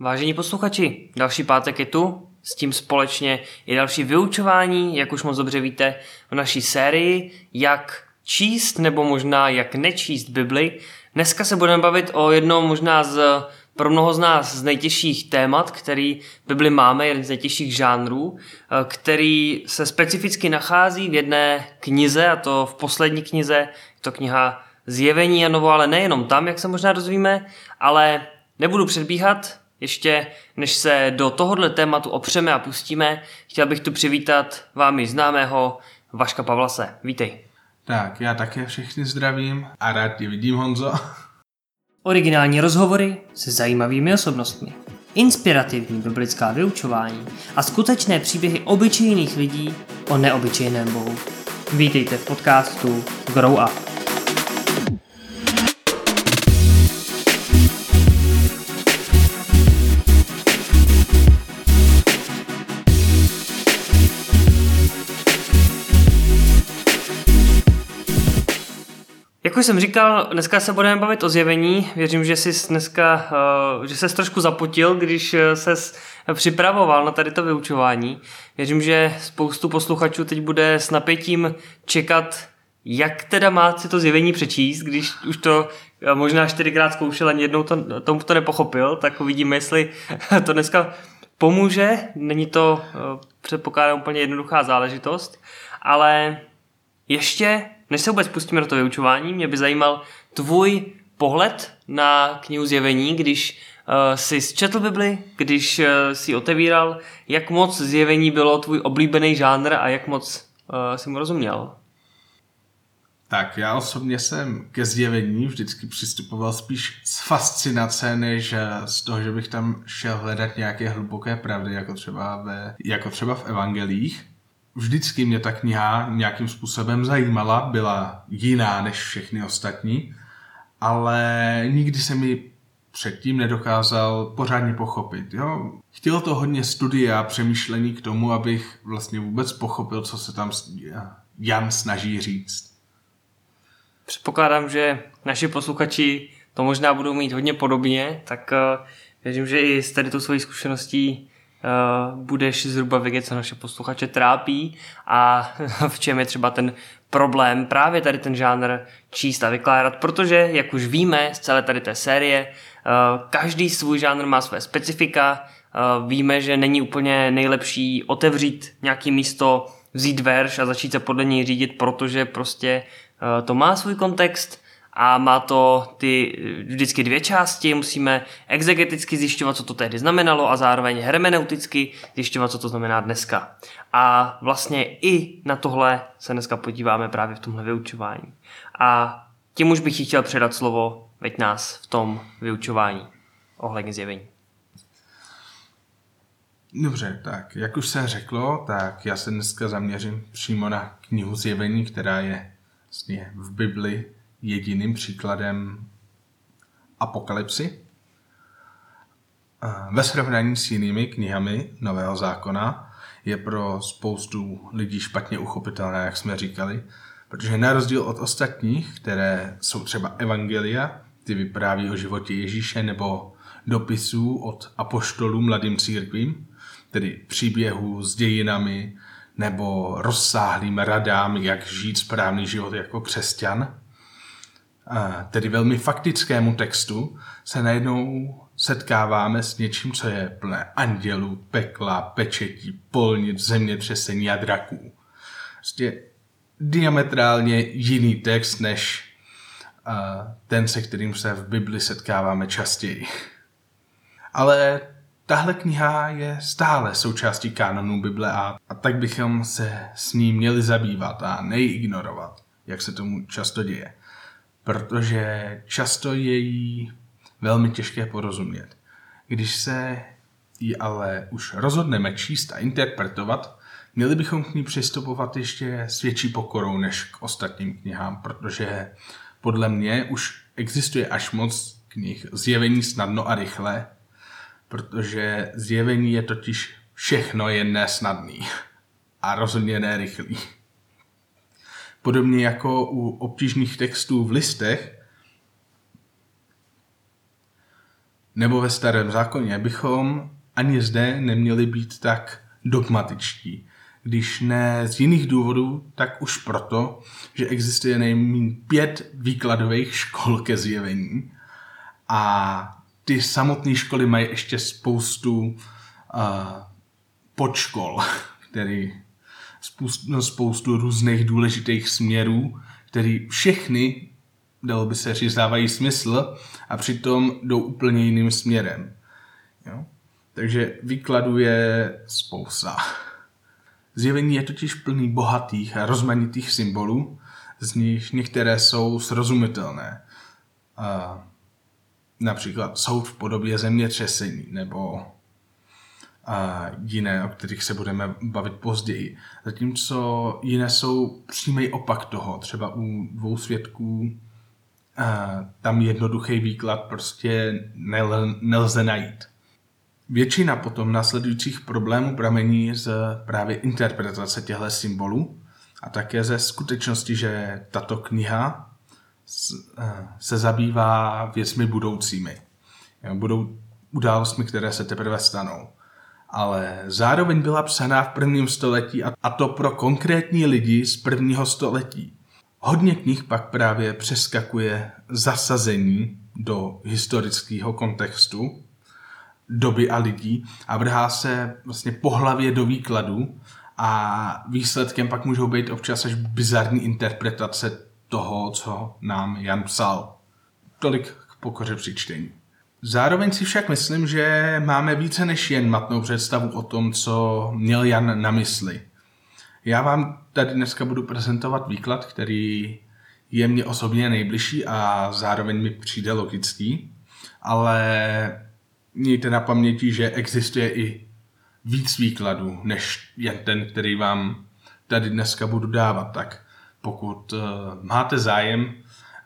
Vážení posluchači, další pátek je tu, s tím společně je další vyučování, jak už moc dobře víte, v naší sérii, jak číst nebo možná jak nečíst Bibli. Dneska se budeme bavit o jednom možná z pro mnoho z nás z nejtěžších témat, který Bibli máme, jeden z nejtěžších žánrů, který se specificky nachází v jedné knize, a to v poslední knize, je to kniha Zjevení a novo, ale nejenom tam, jak se možná dozvíme, ale nebudu předbíhat, ještě než se do tohohle tématu opřeme a pustíme, chtěl bych tu přivítat vámi známého Vaška Pavlase. Vítej. Tak, já také všechny zdravím a rád tě vidím, Honzo. Originální rozhovory se zajímavými osobnostmi, inspirativní biblická vyučování a skutečné příběhy obyčejných lidí o neobyčejném Bohu. Vítejte v podcastu Grow Up. Jak už jsem říkal, dneska se budeme bavit o zjevení. Věřím, že jsi dneska, uh, že ses trošku zapotil, když eh, ses připravoval na tady to vyučování. Věřím, že spoustu posluchačů teď bude s napětím čekat, jak teda má si to zjevení přečíst, když už to eh, možná čtyřikrát zkoušel, ani jednou to, tomu to nepochopil, tak uvidíme, jestli to dneska pomůže. Není to, předpokládám, úplně jednoduchá záležitost, ale ještě než se vůbec pustíme do toho vyučování, mě by zajímal tvůj pohled na knihu Zjevení, když uh, jsi zčetl Bibli, když uh, si otevíral, jak moc Zjevení bylo tvůj oblíbený žánr a jak moc uh, si mu rozuměl? Tak já osobně jsem ke zjevení vždycky přistupoval spíš z fascinace, než z toho, že bych tam šel hledat nějaké hluboké pravdy, jako třeba, ve, jako třeba v evangelích vždycky mě ta kniha nějakým způsobem zajímala, byla jiná než všechny ostatní, ale nikdy se mi předtím nedokázal pořádně pochopit. Jo? Chtěl to hodně studia a přemýšlení k tomu, abych vlastně vůbec pochopil, co se tam Jan snaží říct. Předpokládám, že naši posluchači to možná budou mít hodně podobně, tak uh, věřím, že i s tady tou svojí zkušeností budeš zhruba vědět, co naše posluchače trápí a v čem je třeba ten problém právě tady ten žánr číst a vykládat, protože, jak už víme z celé tady té série, uh, každý svůj žánr má své specifika, uh, víme, že není úplně nejlepší otevřít nějaký místo, vzít verš a začít se podle něj řídit, protože prostě to má svůj kontext, a má to ty vždycky dvě části, musíme exegeticky zjišťovat, co to tehdy znamenalo a zároveň hermeneuticky zjišťovat, co to znamená dneska. A vlastně i na tohle se dneska podíváme právě v tomhle vyučování. A tím už bych chtěl předat slovo, veď nás v tom vyučování ohledně zjevení. Dobře, tak jak už se řeklo, tak já se dneska zaměřím přímo na knihu Zjevení, která je vlastně v Bibli jediným příkladem apokalypsy. Ve srovnání s jinými knihami Nového zákona je pro spoustu lidí špatně uchopitelná, jak jsme říkali, protože na rozdíl od ostatních, které jsou třeba evangelia, ty vypráví o životě Ježíše nebo dopisů od apoštolů mladým církvím, tedy příběhů s dějinami nebo rozsáhlým radám, jak žít správný život jako křesťan, tedy velmi faktickému textu, se najednou setkáváme s něčím, co je plné andělů, pekla, pečetí, polnic, zemětřesení a draků. Prostě diametrálně jiný text, než ten, se kterým se v Bibli setkáváme častěji. Ale tahle kniha je stále součástí kánonu Bible a, a tak bychom se s ní měli zabývat a neignorovat, jak se tomu často děje protože často je jí velmi těžké porozumět. Když se ji ale už rozhodneme číst a interpretovat, měli bychom k ní přistupovat ještě s větší pokorou než k ostatním knihám, protože podle mě už existuje až moc knih zjevení snadno a rychle, protože zjevení je totiž všechno jen nesnadný a rozhodně ne rychlý. Podobně jako u obtížných textů v listech, nebo ve starém zákoně, bychom ani zde neměli být tak dogmatičtí. Když ne z jiných důvodů, tak už proto, že existuje nejméně pět výkladových škol ke zjevení a ty samotné školy mají ještě spoustu uh, podškol, který spoustu, spoustu různých důležitých směrů, který všechny, dalo by se říct, dávají smysl a přitom jdou úplně jiným směrem. Jo? Takže výkladu je spousta. Zjevení je totiž plný bohatých a rozmanitých symbolů, z nich některé jsou srozumitelné. Uh, například soud v podobě zemětřesení nebo a jiné, o kterých se budeme bavit později. Zatímco jiné jsou přímý opak toho. Třeba u dvou svědků tam jednoduchý výklad prostě nel, nelze najít. Většina potom následujících problémů pramení z právě interpretace těchto symbolů a také ze skutečnosti, že tato kniha se zabývá věcmi budoucími. Budou událostmi, které se teprve stanou. Ale zároveň byla psaná v prvním století a to pro konkrétní lidi z prvního století. Hodně knih pak právě přeskakuje zasazení do historického kontextu, doby a lidí a vrhá se vlastně po hlavě do výkladu a výsledkem pak můžou být občas až bizarní interpretace toho, co nám Jan psal. Tolik k pokoře při čtení. Zároveň si však myslím, že máme více než jen matnou představu o tom, co měl Jan na mysli. Já vám tady dneska budu prezentovat výklad, který je mně osobně nejbližší a zároveň mi přijde logický, ale mějte na paměti, že existuje i víc výkladů, než jen ten, který vám tady dneska budu dávat. Tak pokud uh, máte zájem,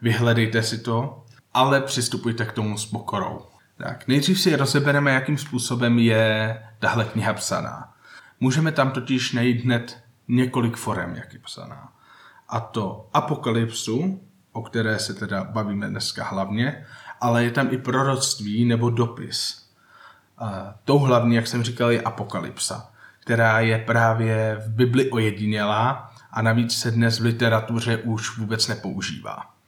vyhledejte si to, ale přistupujte k tomu s pokorou. Tak, nejdřív si rozebereme, jakým způsobem je tahle kniha psaná. Můžeme tam totiž najít hned několik forem, jak je psaná. A to apokalypsu, o které se teda bavíme dneska hlavně, ale je tam i proroctví nebo dopis. A tou hlavní, jak jsem říkal, je apokalypsa, která je právě v Bibli ojedinělá a navíc se dnes v literatuře už vůbec nepoužívá.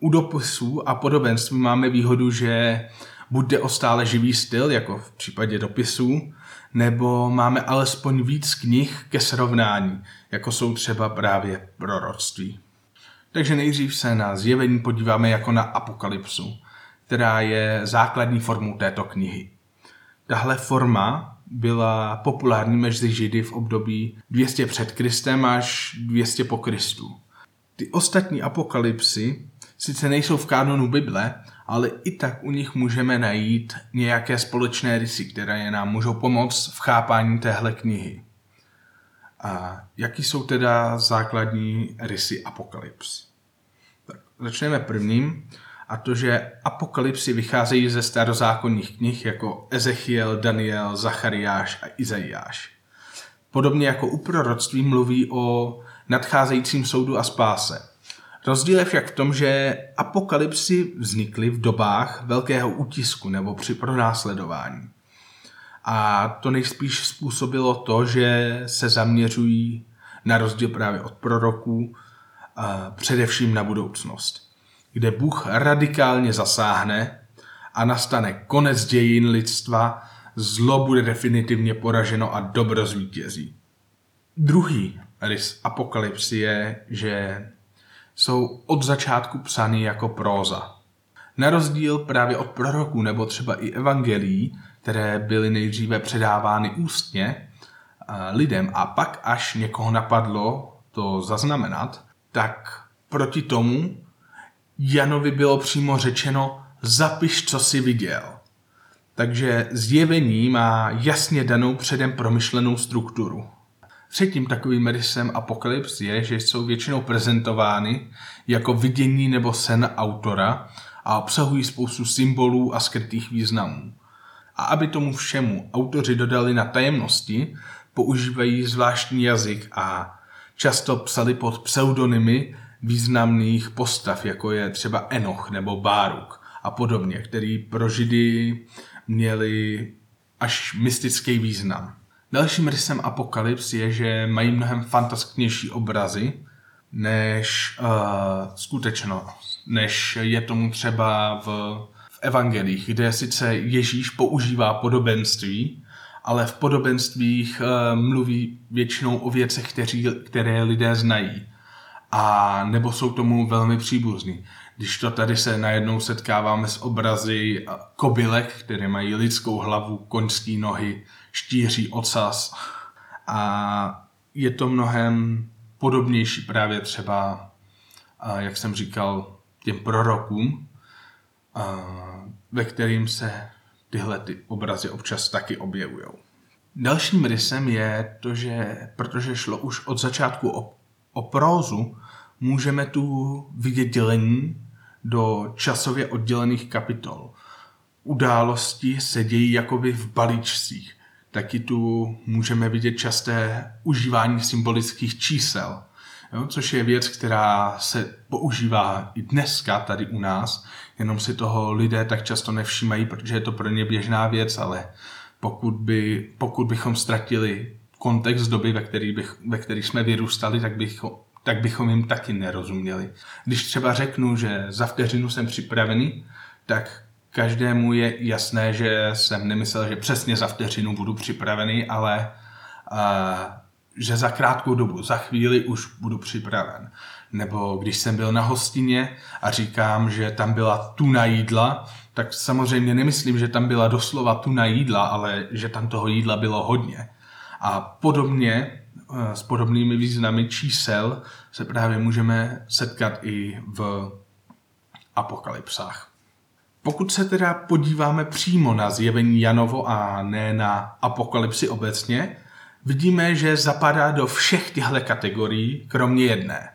U dopisů a podobenství máme výhodu, že buď jde o stále živý styl, jako v případě dopisů, nebo máme alespoň víc knih ke srovnání, jako jsou třeba právě proroctví. Takže nejdřív se na zjevení podíváme jako na apokalypsu, která je základní formou této knihy. Tahle forma byla populární mezi Židy v období 200 před Kristem až 200 po Kristu. Ty ostatní apokalypsy sice nejsou v kánonu Bible, ale i tak u nich můžeme najít nějaké společné rysy, které nám můžou pomoct v chápání téhle knihy. A jaký jsou teda základní rysy apokalyps? Tak, začneme prvním, a to, že apokalypsy vycházejí ze starozákonních knih jako Ezechiel, Daniel, Zachariáš a Izajáš. Podobně jako u proroctví mluví o nadcházejícím soudu a spáse. Rozdíl je však v tom, že apokalypsy vznikly v dobách velkého útisku nebo při pronásledování. A to nejspíš způsobilo to, že se zaměřují na rozdíl právě od proroků především na budoucnost, kde Bůh radikálně zasáhne a nastane konec dějin lidstva, zlo bude definitivně poraženo a dobro zvítězí. Druhý rys apokalypsy je, že jsou od začátku psány jako próza. Na rozdíl právě od proroků nebo třeba i evangelií, které byly nejdříve předávány ústně lidem a pak až někoho napadlo to zaznamenat, tak proti tomu Janovi bylo přímo řečeno zapiš, co si viděl. Takže zjevení má jasně danou předem promyšlenou strukturu. Třetím takovým rysem apokalyps je, že jsou většinou prezentovány jako vidění nebo sen autora a obsahují spoustu symbolů a skrytých významů. A aby tomu všemu autoři dodali na tajemnosti, používají zvláštní jazyk a často psali pod pseudonymy významných postav, jako je třeba Enoch nebo Báruk, a podobně, který pro židy měli až mystický význam. Dalším rysem Apokalyps je, že mají mnohem fantastičnější obrazy než uh, skutečnost, než je tomu třeba v, v evangelích, kde sice Ježíš používá podobenství, ale v podobenstvích uh, mluví většinou o věcech, kteří, které lidé znají. A nebo jsou tomu velmi příbuzní. Když to tady se najednou setkáváme s obrazy kobylek, které mají lidskou hlavu, koňský nohy, štíří ocas a je to mnohem podobnější právě třeba, jak jsem říkal, těm prorokům, ve kterým se tyhle ty obrazy občas taky objevují. Dalším rysem je to, že protože šlo už od začátku o, o prózu, můžeme tu vidět dělení do časově oddělených kapitol. Události se dějí jakoby v balíčcích. Taky tu můžeme vidět časté užívání symbolických čísel, jo, což je věc, která se používá i dneska tady u nás, jenom si toho lidé tak často nevšímají, protože je to pro ně běžná věc, ale pokud, by, pokud bychom ztratili kontext doby, ve který, bych, ve který jsme vyrůstali, tak bychom, tak bychom jim taky nerozuměli. Když třeba řeknu, že za vteřinu jsem připravený, tak každému je jasné, že jsem nemyslel, že přesně za vteřinu budu připravený, ale uh, že za krátkou dobu, za chvíli už budu připraven. Nebo když jsem byl na hostině a říkám, že tam byla tuna jídla, tak samozřejmě nemyslím, že tam byla doslova tuna jídla, ale že tam toho jídla bylo hodně. A podobně s podobnými významy čísel se právě můžeme setkat i v apokalypsách. Pokud se teda podíváme přímo na zjevení Janovo a ne na apokalypsy obecně, vidíme, že zapadá do všech těchto kategorií, kromě jedné.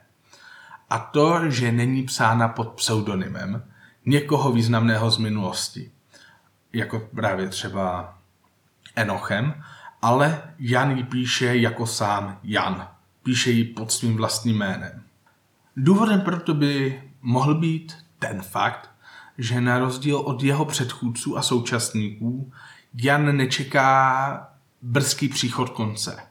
A to, že není psána pod pseudonymem někoho významného z minulosti, jako právě třeba Enochem, ale Jan ji píše jako sám Jan. Píše ji pod svým vlastním jménem. Důvodem proto by mohl být ten fakt, že na rozdíl od jeho předchůdců a současníků Jan nečeká brzký příchod konce.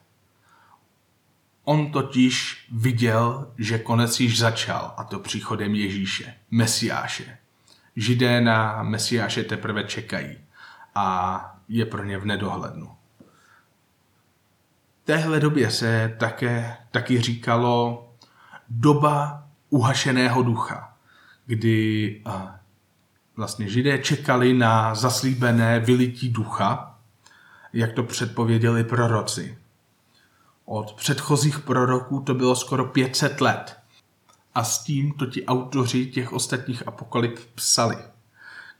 On totiž viděl, že konec již začal, a to příchodem Ježíše, Mesiáše. Židé na Mesiáše teprve čekají a je pro ně v nedohlednu. Téhle době se také taky říkalo doba uhašeného ducha, kdy vlastně židé čekali na zaslíbené vylití ducha, jak to předpověděli proroci. Od předchozích proroků to bylo skoro 500 let. A s tím to ti autoři těch ostatních apokalyp psali.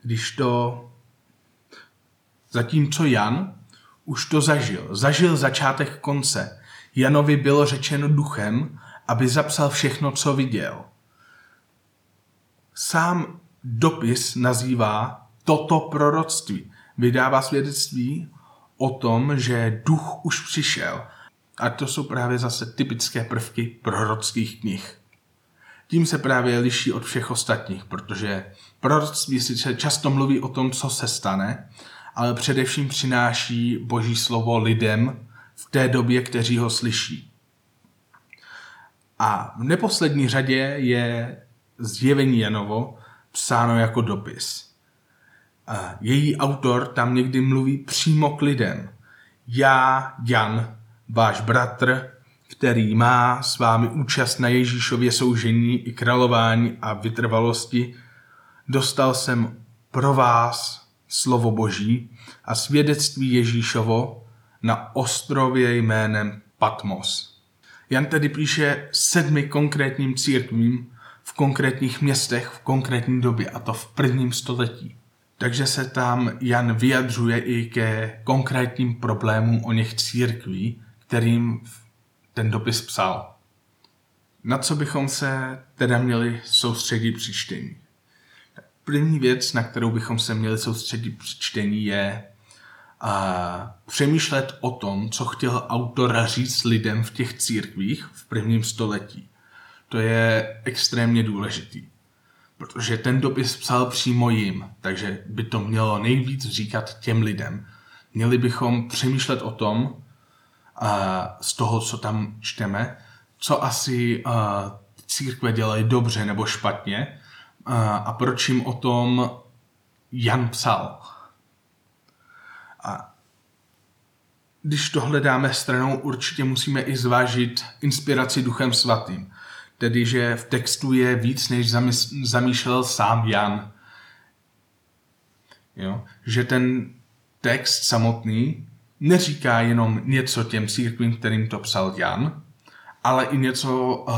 Když to... Zatímco Jan už to zažil. Zažil začátek konce. Janovi bylo řečeno duchem, aby zapsal všechno, co viděl. Sám dopis nazývá toto proroctví. Vydává svědectví o tom, že duch už přišel. A to jsou právě zase typické prvky prorockých knih. Tím se právě liší od všech ostatních, protože proroctví si často mluví o tom, co se stane, ale především přináší boží slovo lidem v té době, kteří ho slyší. A v neposlední řadě je zjevení Janovo psáno jako dopis. Její autor tam někdy mluví přímo k lidem. Já, Jan, váš bratr, který má s vámi účast na Ježíšově soužení i králování a vytrvalosti, dostal jsem pro vás slovo Boží a svědectví Ježíšovo na ostrově jménem Patmos. Jan tedy píše sedmi konkrétním církvím v konkrétních městech v konkrétní době, a to v prvním století. Takže se tam Jan vyjadřuje i ke konkrétním problémům o něch církví, kterým ten dopis psal. Na co bychom se teda měli soustředit při čtení? První věc, na kterou bychom se měli soustředit při čtení, je a přemýšlet o tom, co chtěl autor říct lidem v těch církvích v prvním století. To je extrémně důležitý. protože ten dopis psal přímo jim, takže by to mělo nejvíc říkat těm lidem. Měli bychom přemýšlet o tom, z toho, co tam čteme, co asi církve dělají dobře nebo špatně a proč jim o tom Jan psal. A když to hledáme stranou, určitě musíme i zvážit inspiraci Duchem Svatým. Tedy, že v textu je víc, než zamýšlel sám Jan. Jo? Že ten text samotný neříká jenom něco těm církvím, kterým to psal Jan, ale i něco, uh,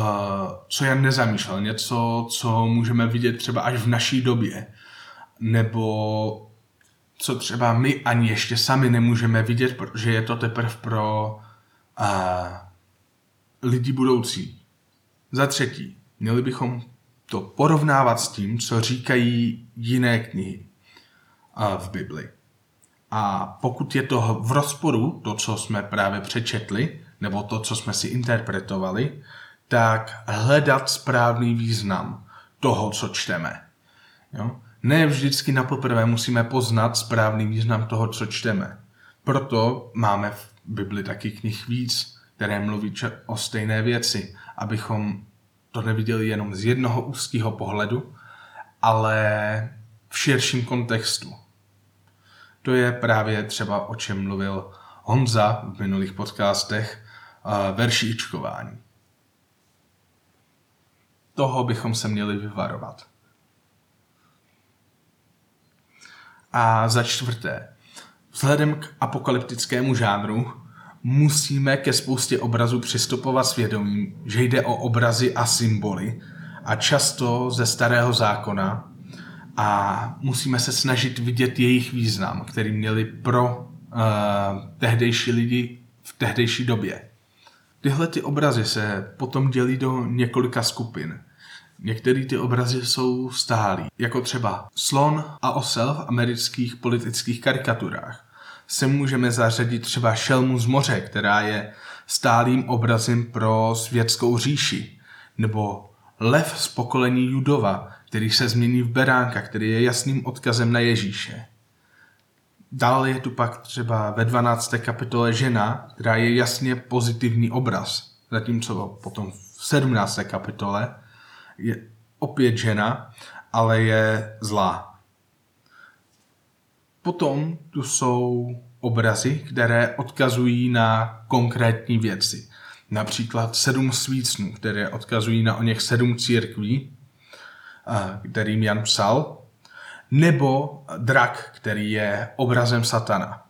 co Jan nezamýšlel, něco, co můžeme vidět třeba až v naší době, nebo co třeba my ani ještě sami nemůžeme vidět, protože je to teprve pro uh, lidi budoucí. Za třetí, měli bychom to porovnávat s tím, co říkají jiné knihy uh, v Bibli. A pokud je to v rozporu, to, co jsme právě přečetli, nebo to, co jsme si interpretovali, tak hledat správný význam toho, co čteme. Jo? Ne vždycky na poprvé musíme poznat správný význam toho, co čteme. Proto máme v Bibli taky knih víc, které mluví o stejné věci, abychom to neviděli jenom z jednoho úzkého pohledu, ale v širším kontextu. To je právě třeba o čem mluvil Honza v minulých podcastech, veršíčkování. Toho bychom se měli vyvarovat. A za čtvrté, vzhledem k apokalyptickému žánru musíme ke spoustě obrazů přistupovat svědomím, že jde o obrazy a symboly a často ze starého zákona a musíme se snažit vidět jejich význam, který měli pro uh, tehdejší lidi v tehdejší době. Tyhle ty obrazy se potom dělí do několika skupin. Některé ty obrazy jsou stálí, jako třeba slon a osel v amerických politických karikaturách. Se můžeme zařadit třeba šelmu z moře, která je stálým obrazem pro světskou říši, nebo lev z pokolení Judova, který se změní v beránka, který je jasným odkazem na Ježíše. Dále je tu pak třeba ve 12. kapitole žena, která je jasně pozitivní obraz, zatímco potom v 17. kapitole je opět žena, ale je zlá. Potom tu jsou obrazy, které odkazují na konkrétní věci. Například sedm svícnů, které odkazují na o něch sedm církví, kterým Jan psal, nebo drak, který je obrazem satana.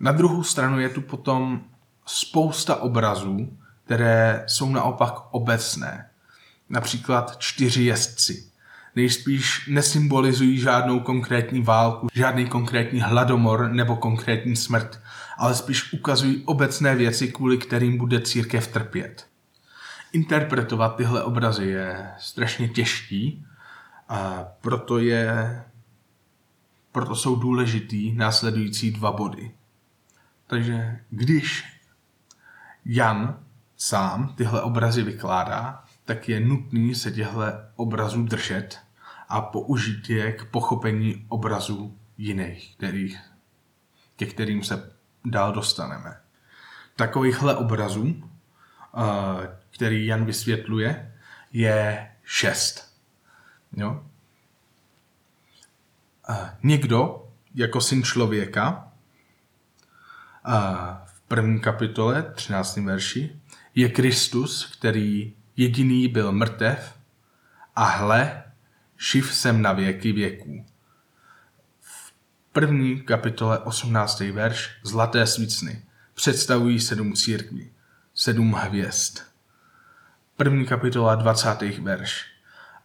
Na druhou stranu je tu potom spousta obrazů, které jsou naopak obecné. Například čtyři jezdci. Nejspíš nesymbolizují žádnou konkrétní válku, žádný konkrétní hladomor nebo konkrétní smrt, ale spíš ukazují obecné věci, kvůli kterým bude církev trpět interpretovat tyhle obrazy je strašně těžký a proto je proto jsou důležitý následující dva body. Takže když Jan sám tyhle obrazy vykládá, tak je nutný se těchto obrazů držet a použít je k pochopení obrazů jiných, kterých, ke kterým se dál dostaneme. Takovýchhle obrazů který Jan vysvětluje, je šest. Jo? Někdo, jako syn člověka, v první kapitole, 13. verši, je Kristus, který jediný byl mrtev a hle, živ jsem na věky věků. V první kapitole 18. verš Zlaté svícny představují sedm církví, sedm hvězd první kapitola 20. verš.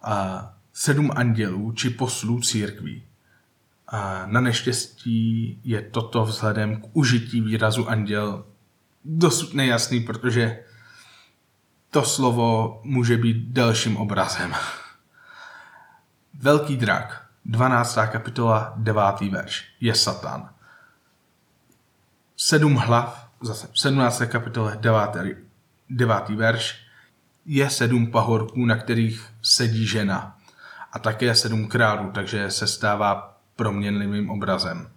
A sedm andělů či poslů církví. A na neštěstí je toto vzhledem k užití výrazu anděl dosud nejasný, protože to slovo může být dalším obrazem. Velký drak, 12. kapitola, 9. verš, je Satan. Sedm hlav, zase 17. kapitole, 9. 9. verš, je sedm pahorků, na kterých sedí žena. A také sedm králů, takže se stává proměnlivým obrazem.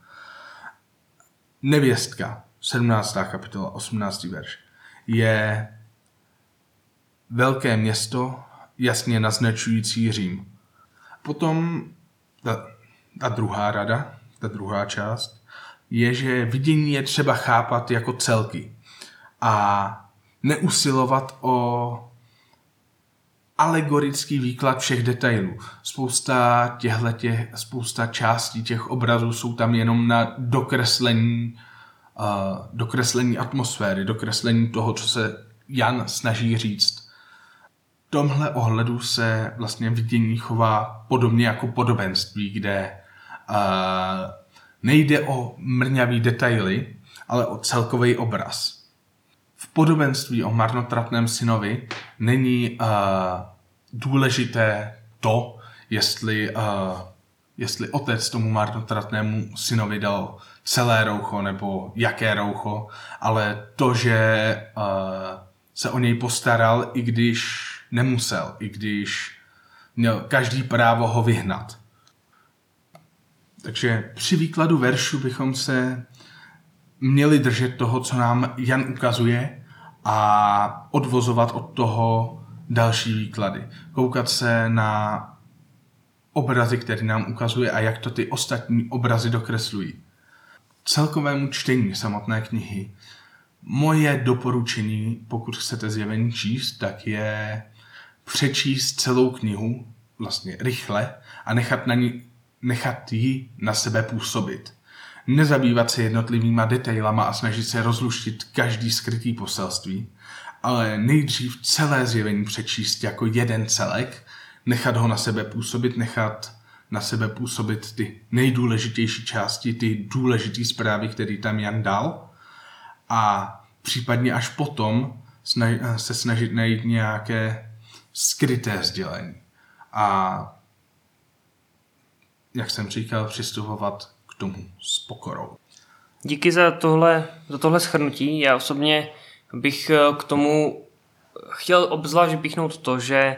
Nevěstka, 17. kapitola, 18. verš, je velké město, jasně naznačující Řím. Potom ta, ta druhá rada, ta druhá část, je, že vidění je třeba chápat jako celky a neusilovat o alegorický výklad všech detailů. Spousta těchto těch, spousta částí těch obrazů jsou tam jenom na dokreslení, uh, dokreslení atmosféry, dokreslení toho, co se Jan snaží říct. V tomhle ohledu se vlastně vidění chová podobně jako podobenství, kde uh, nejde o mrňavý detaily, ale o celkový obraz. V podobenství o marnotratném synovi není uh, důležité to, jestli, uh, jestli otec tomu marnotratnému synovi dal celé roucho nebo jaké roucho, ale to, že uh, se o něj postaral, i když nemusel, i když měl každý právo ho vyhnat. Takže při výkladu veršu bychom se měli držet toho, co nám Jan ukazuje a odvozovat od toho další výklady. Koukat se na obrazy, které nám ukazuje a jak to ty ostatní obrazy dokreslují. Celkovému čtení samotné knihy moje doporučení, pokud chcete zjevení číst, tak je přečíst celou knihu vlastně rychle a nechat, na ní, nechat ji na sebe působit. Nezabývat se jednotlivýma detailama a snažit se rozluštit každý skrytý poselství, ale nejdřív celé zjevení přečíst jako jeden celek, nechat ho na sebe působit, nechat na sebe působit ty nejdůležitější části, ty důležité zprávy, které tam Jan dal a případně až potom se snažit najít nějaké skryté sdělení. A jak jsem říkal, přistupovat k tomu s pokorou. Díky za tohle, za tohle schrnutí. Já osobně bych eh, k tomu chtěl obzvlášť vypíchnout to, že eh,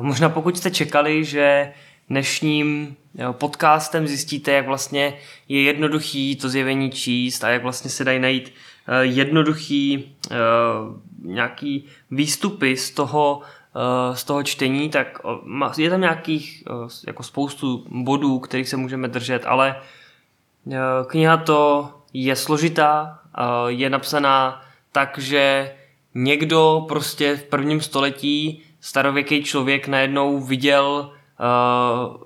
možná pokud jste čekali, že dnešním eh, podcastem zjistíte, jak vlastně je jednoduchý to zjevení číst a jak vlastně se dají najít jednoduchý nějaký výstupy z toho, z toho čtení, tak je tam nějakých jako spoustu bodů, kterých se můžeme držet, ale kniha to je složitá, je napsaná takže někdo prostě v prvním století starověký člověk najednou viděl uh,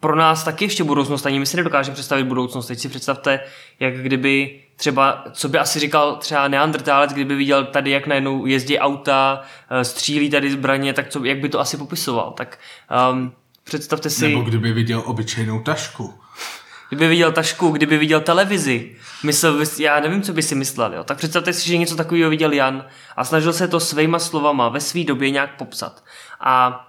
pro nás taky ještě budoucnost, ani my si nedokážeme představit budoucnost. Teď si představte, jak kdyby třeba, co by asi říkal třeba neandrtálec, kdyby viděl tady, jak najednou jezdí auta, uh, střílí tady zbraně, tak co, jak by to asi popisoval. Tak um, představte si... Nebo kdyby viděl obyčejnou tašku. Kdyby viděl tašku, kdyby viděl televizi, myslel, já nevím, co by si myslel, jo. Tak představte si, že něco takového viděl Jan a snažil se to svýma slovama ve své době nějak popsat. A,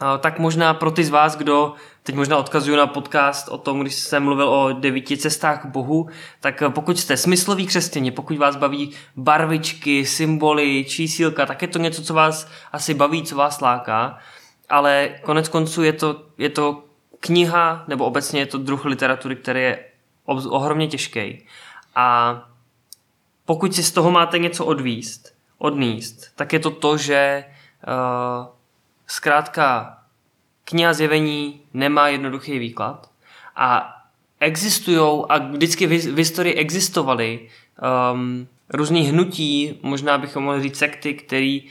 a tak možná pro ty z vás, kdo teď možná odkazuju na podcast o tom, když jsem mluvil o devíti cestách k Bohu, tak pokud jste smysloví křesťani, pokud vás baví barvičky, symboly, čísílka, tak je to něco, co vás asi baví, co vás láká, ale konec konců je to, je to kniha, nebo obecně je to druh literatury, který je ohromně těžký. A pokud si z toho máte něco odvíst, odníst, tak je to to, že uh, zkrátka kniha zjevení nemá jednoduchý výklad a existují a vždycky v, v historii existovaly um, různý hnutí, možná bychom mohli říct sekty, který uh,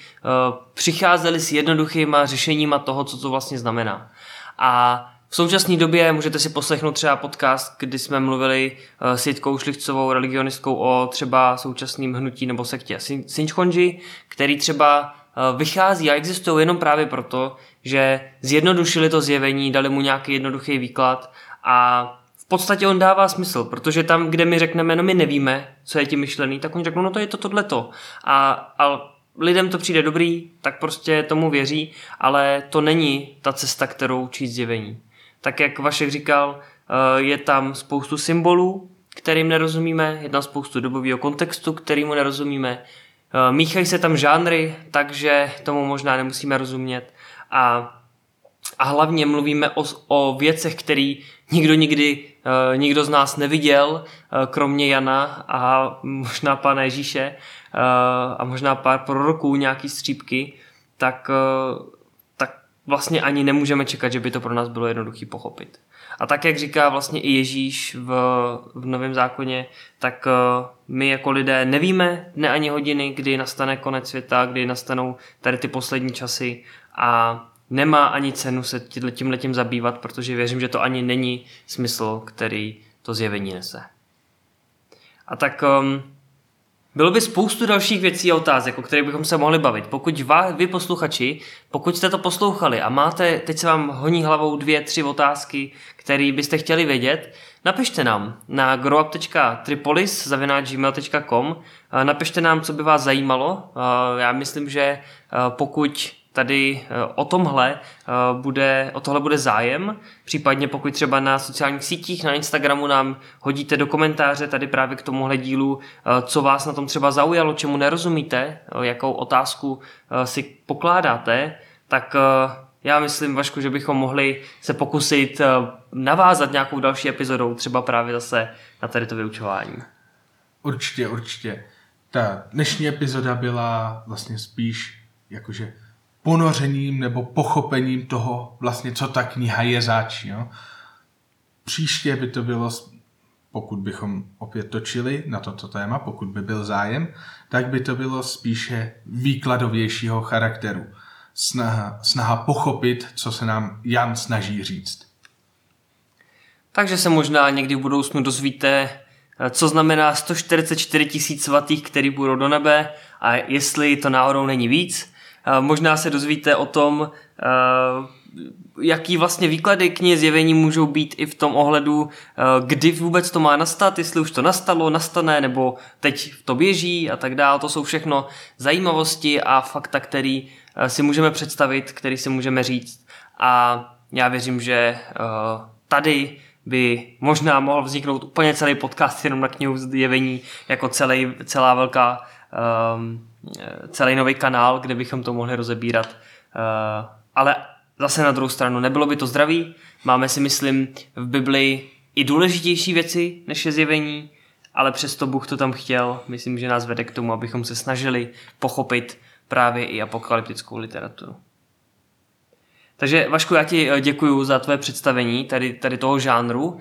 přicházeli s jednoduchýma řešeníma toho, co to vlastně znamená. A v současné době můžete si poslechnout třeba podcast, kdy jsme mluvili uh, s Jitkou Šlichcovou, religionistkou, o třeba současným hnutí nebo sektě Sinchkonji, který třeba uh, vychází a existují jenom právě proto, že zjednodušili to zjevení, dali mu nějaký jednoduchý výklad a v podstatě on dává smysl, protože tam, kde my řekneme, no my nevíme, co je tím myšlený, tak oni řeknou, no to je to tohleto. A, a lidem to přijde dobrý, tak prostě tomu věří, ale to není ta cesta, kterou číst zjevení tak jak Vašek říkal, eh, je tam spoustu symbolů, kterým nerozumíme, je tam spoustu dobového kontextu, kterýmu nerozumíme, eh, míchají se tam žánry, takže tomu možná nemusíme rozumět. A a hlavně mluvíme o, o věcech, které nikdo nikdy, uh, nikdo z nás neviděl, kromě Jana a možná Pána Ježíše a možná pár proroků, nějaký střípky, tak vlastně ani nemůžeme čekat, že by to pro nás bylo jednoduché pochopit. A tak, jak říká vlastně i Ježíš v, v Novém zákoně, tak uh, my jako lidé nevíme ne ani hodiny, kdy nastane konec světa, kdy nastanou tady ty poslední časy a nemá ani cenu se tím letím zabývat, protože věřím, že to ani není smysl, který to zjevení nese. A tak um, bylo by spoustu dalších věcí a otázek, o kterých bychom se mohli bavit. Pokud vy, vy posluchači, pokud jste to poslouchali a máte, teď se vám honí hlavou dvě, tři otázky, které byste chtěli vědět, napište nám na growup.tripolis.gmail.com Napište nám, co by vás zajímalo. Já myslím, že pokud tady eh, o tomhle eh, bude, o tohle bude zájem, případně pokud třeba na sociálních sítích, na Instagramu nám hodíte do komentáře tady právě k tomuhle dílu, eh, co vás na tom třeba zaujalo, čemu nerozumíte, jakou otázku si pokládáte, tak já myslím, Vašku, že bychom mohli se pokusit navázat nějakou další epizodou, třeba právě zase na tady to vyučování. Určitě, určitě. Ta dnešní epizoda byla vlastně spíš jakože ponořením nebo pochopením toho vlastně, co ta kniha je zač. Jo? Příště by to bylo, pokud bychom opět točili na toto téma, pokud by byl zájem, tak by to bylo spíše výkladovějšího charakteru. Snaha, snaha pochopit, co se nám Jan snaží říct. Takže se možná někdy v budoucnu dozvíte, co znamená 144 tisíc svatých, který budou do nebe a jestli to náhodou není víc, Možná se dozvíte o tom, jaký vlastně výklady knihy zjevení můžou být i v tom ohledu, kdy vůbec to má nastat, jestli už to nastalo, nastane, nebo teď to běží a tak dále. To jsou všechno zajímavosti a fakta, který si můžeme představit, který si můžeme říct. A já věřím, že tady by možná mohl vzniknout úplně celý podcast jenom na knihu zjevení, jako celý, celá velká um, celý nový kanál, kde bychom to mohli rozebírat. Uh, ale zase na druhou stranu, nebylo by to zdravý. Máme si, myslím, v Biblii i důležitější věci, než je zjevení, ale přesto Bůh to tam chtěl. Myslím, že nás vede k tomu, abychom se snažili pochopit právě i apokalyptickou literaturu. Takže Vašku, já ti eh, děkuji za tvé představení tady, tady toho žánru.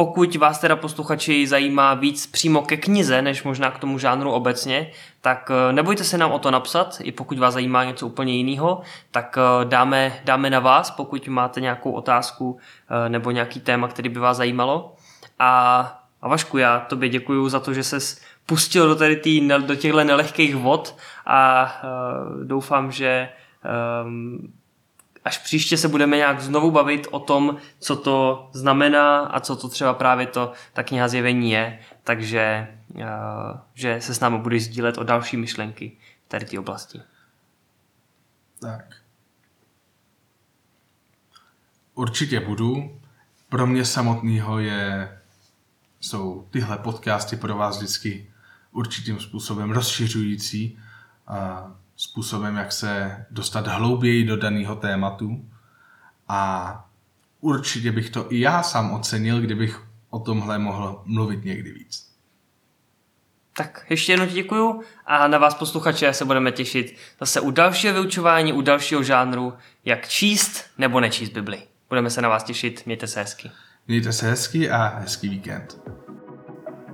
Eh, pokud vás teda posluchači zajímá víc přímo ke knize, než možná k tomu žánru obecně, tak eh, nebojte se nám o to napsat, i pokud vás zajímá něco úplně jiného, tak dáme, dáme na vás, pokud máte nějakou otázku nebo nějaký téma, který by vás zajímalo. A, a Vašku, já tobě děkuji za to, že ses pustil do, tady tý, do těchto nelehkých vod a uh, doufám, že um, až příště se budeme nějak znovu bavit o tom, co to znamená a co to třeba právě to, ta kniha zjevení je, takže uh, že se s námi budeš sdílet o další myšlenky v té oblasti. Tak. Určitě budu. Pro mě samotného je, jsou tyhle podcasty pro vás vždycky určitým způsobem rozšiřující. A způsobem, jak se dostat hlouběji do daného tématu. A určitě bych to i já sám ocenil, kdybych o tomhle mohl mluvit někdy víc. Tak ještě jednou děkuju a na vás posluchače se budeme těšit zase u dalšího vyučování, u dalšího žánru, jak číst nebo nečíst Bibli. Budeme se na vás těšit, mějte se hezky. Mějte se hezky a hezký víkend.